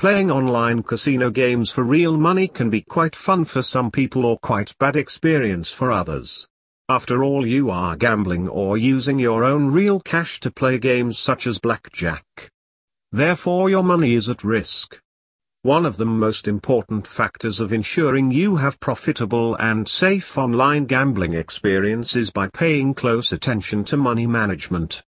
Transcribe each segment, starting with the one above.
Playing online casino games for real money can be quite fun for some people or quite bad experience for others. After all you are gambling or using your own real cash to play games such as blackjack. Therefore your money is at risk. One of the most important factors of ensuring you have profitable and safe online gambling experience is by paying close attention to money management.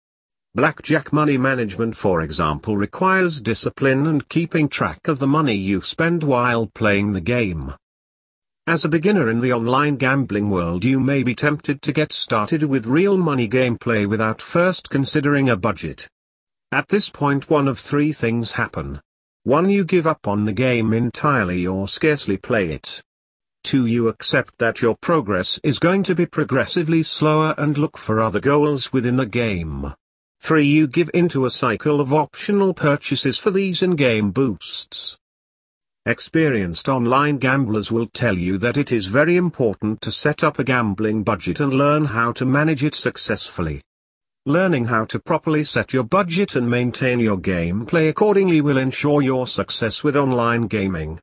Blackjack money management for example requires discipline and keeping track of the money you spend while playing the game. As a beginner in the online gambling world you may be tempted to get started with real money gameplay without first considering a budget. At this point one of three things happen. 1. You give up on the game entirely or scarcely play it. 2. You accept that your progress is going to be progressively slower and look for other goals within the game. 3. You give into a cycle of optional purchases for these in-game boosts. Experienced online gamblers will tell you that it is very important to set up a gambling budget and learn how to manage it successfully. Learning how to properly set your budget and maintain your gameplay accordingly will ensure your success with online gaming.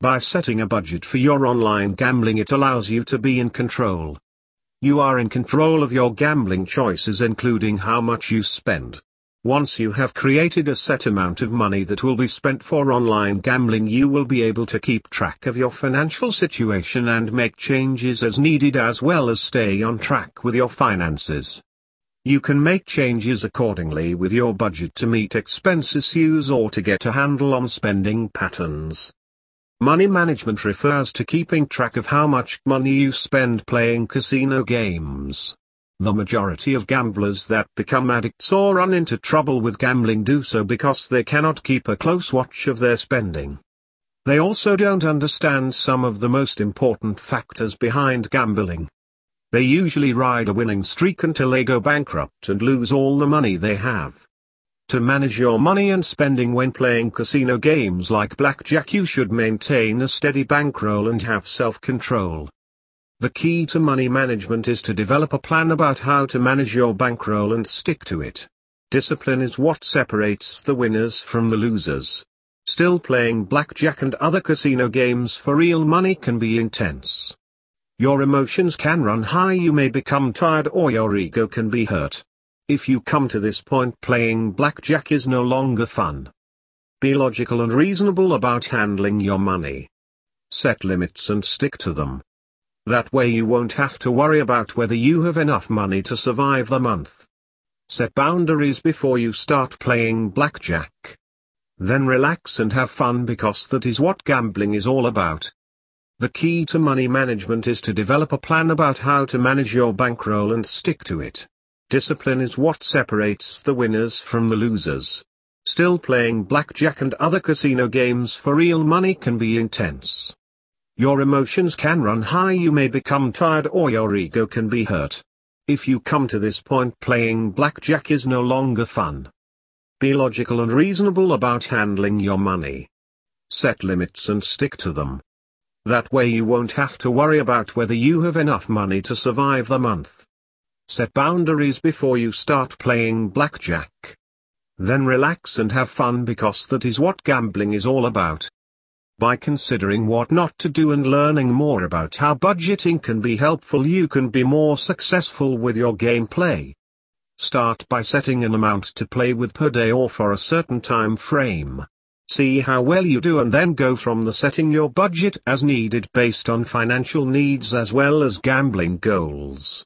By setting a budget for your online gambling it allows you to be in control. You are in control of your gambling choices including how much you spend. Once you have created a set amount of money that will be spent for online gambling you will be able to keep track of your financial situation and make changes as needed as well as stay on track with your finances. You can make changes accordingly with your budget to meet expense issues or to get a handle on spending patterns. Money management refers to keeping track of how much money you spend playing casino games. The majority of gamblers that become addicts or run into trouble with gambling do so because they cannot keep a close watch of their spending. They also don't understand some of the most important factors behind gambling. They usually ride a winning streak until they go bankrupt and lose all the money they have. To manage your money and spending when playing casino games like blackjack you should maintain a steady bankroll and have self-control. The key to money management is to develop a plan about how to manage your bankroll and stick to it. Discipline is what separates the winners from the losers. Still playing blackjack and other casino games for real money can be intense. Your emotions can run high you may become tired or your ego can be hurt. If you come to this point playing blackjack is no longer fun. Be logical and reasonable about handling your money. Set limits and stick to them. That way you won't have to worry about whether you have enough money to survive the month. Set boundaries before you start playing blackjack. Then relax and have fun because that is what gambling is all about. The key to money management is to develop a plan about how to manage your bankroll and stick to it. Discipline is what separates the winners from the losers. Still playing blackjack and other casino games for real money can be intense. Your emotions can run high you may become tired or your ego can be hurt. If you come to this point playing blackjack is no longer fun. Be logical and reasonable about handling your money. Set limits and stick to them. That way you won't have to worry about whether you have enough money to survive the month. Set boundaries before you start playing blackjack. Then relax and have fun because that is what gambling is all about. By considering what not to do and learning more about how budgeting can be helpful you can be more successful with your gameplay. Start by setting an amount to play with per day or for a certain time frame. See how well you do and then go from the setting your budget as needed based on financial needs as well as gambling goals.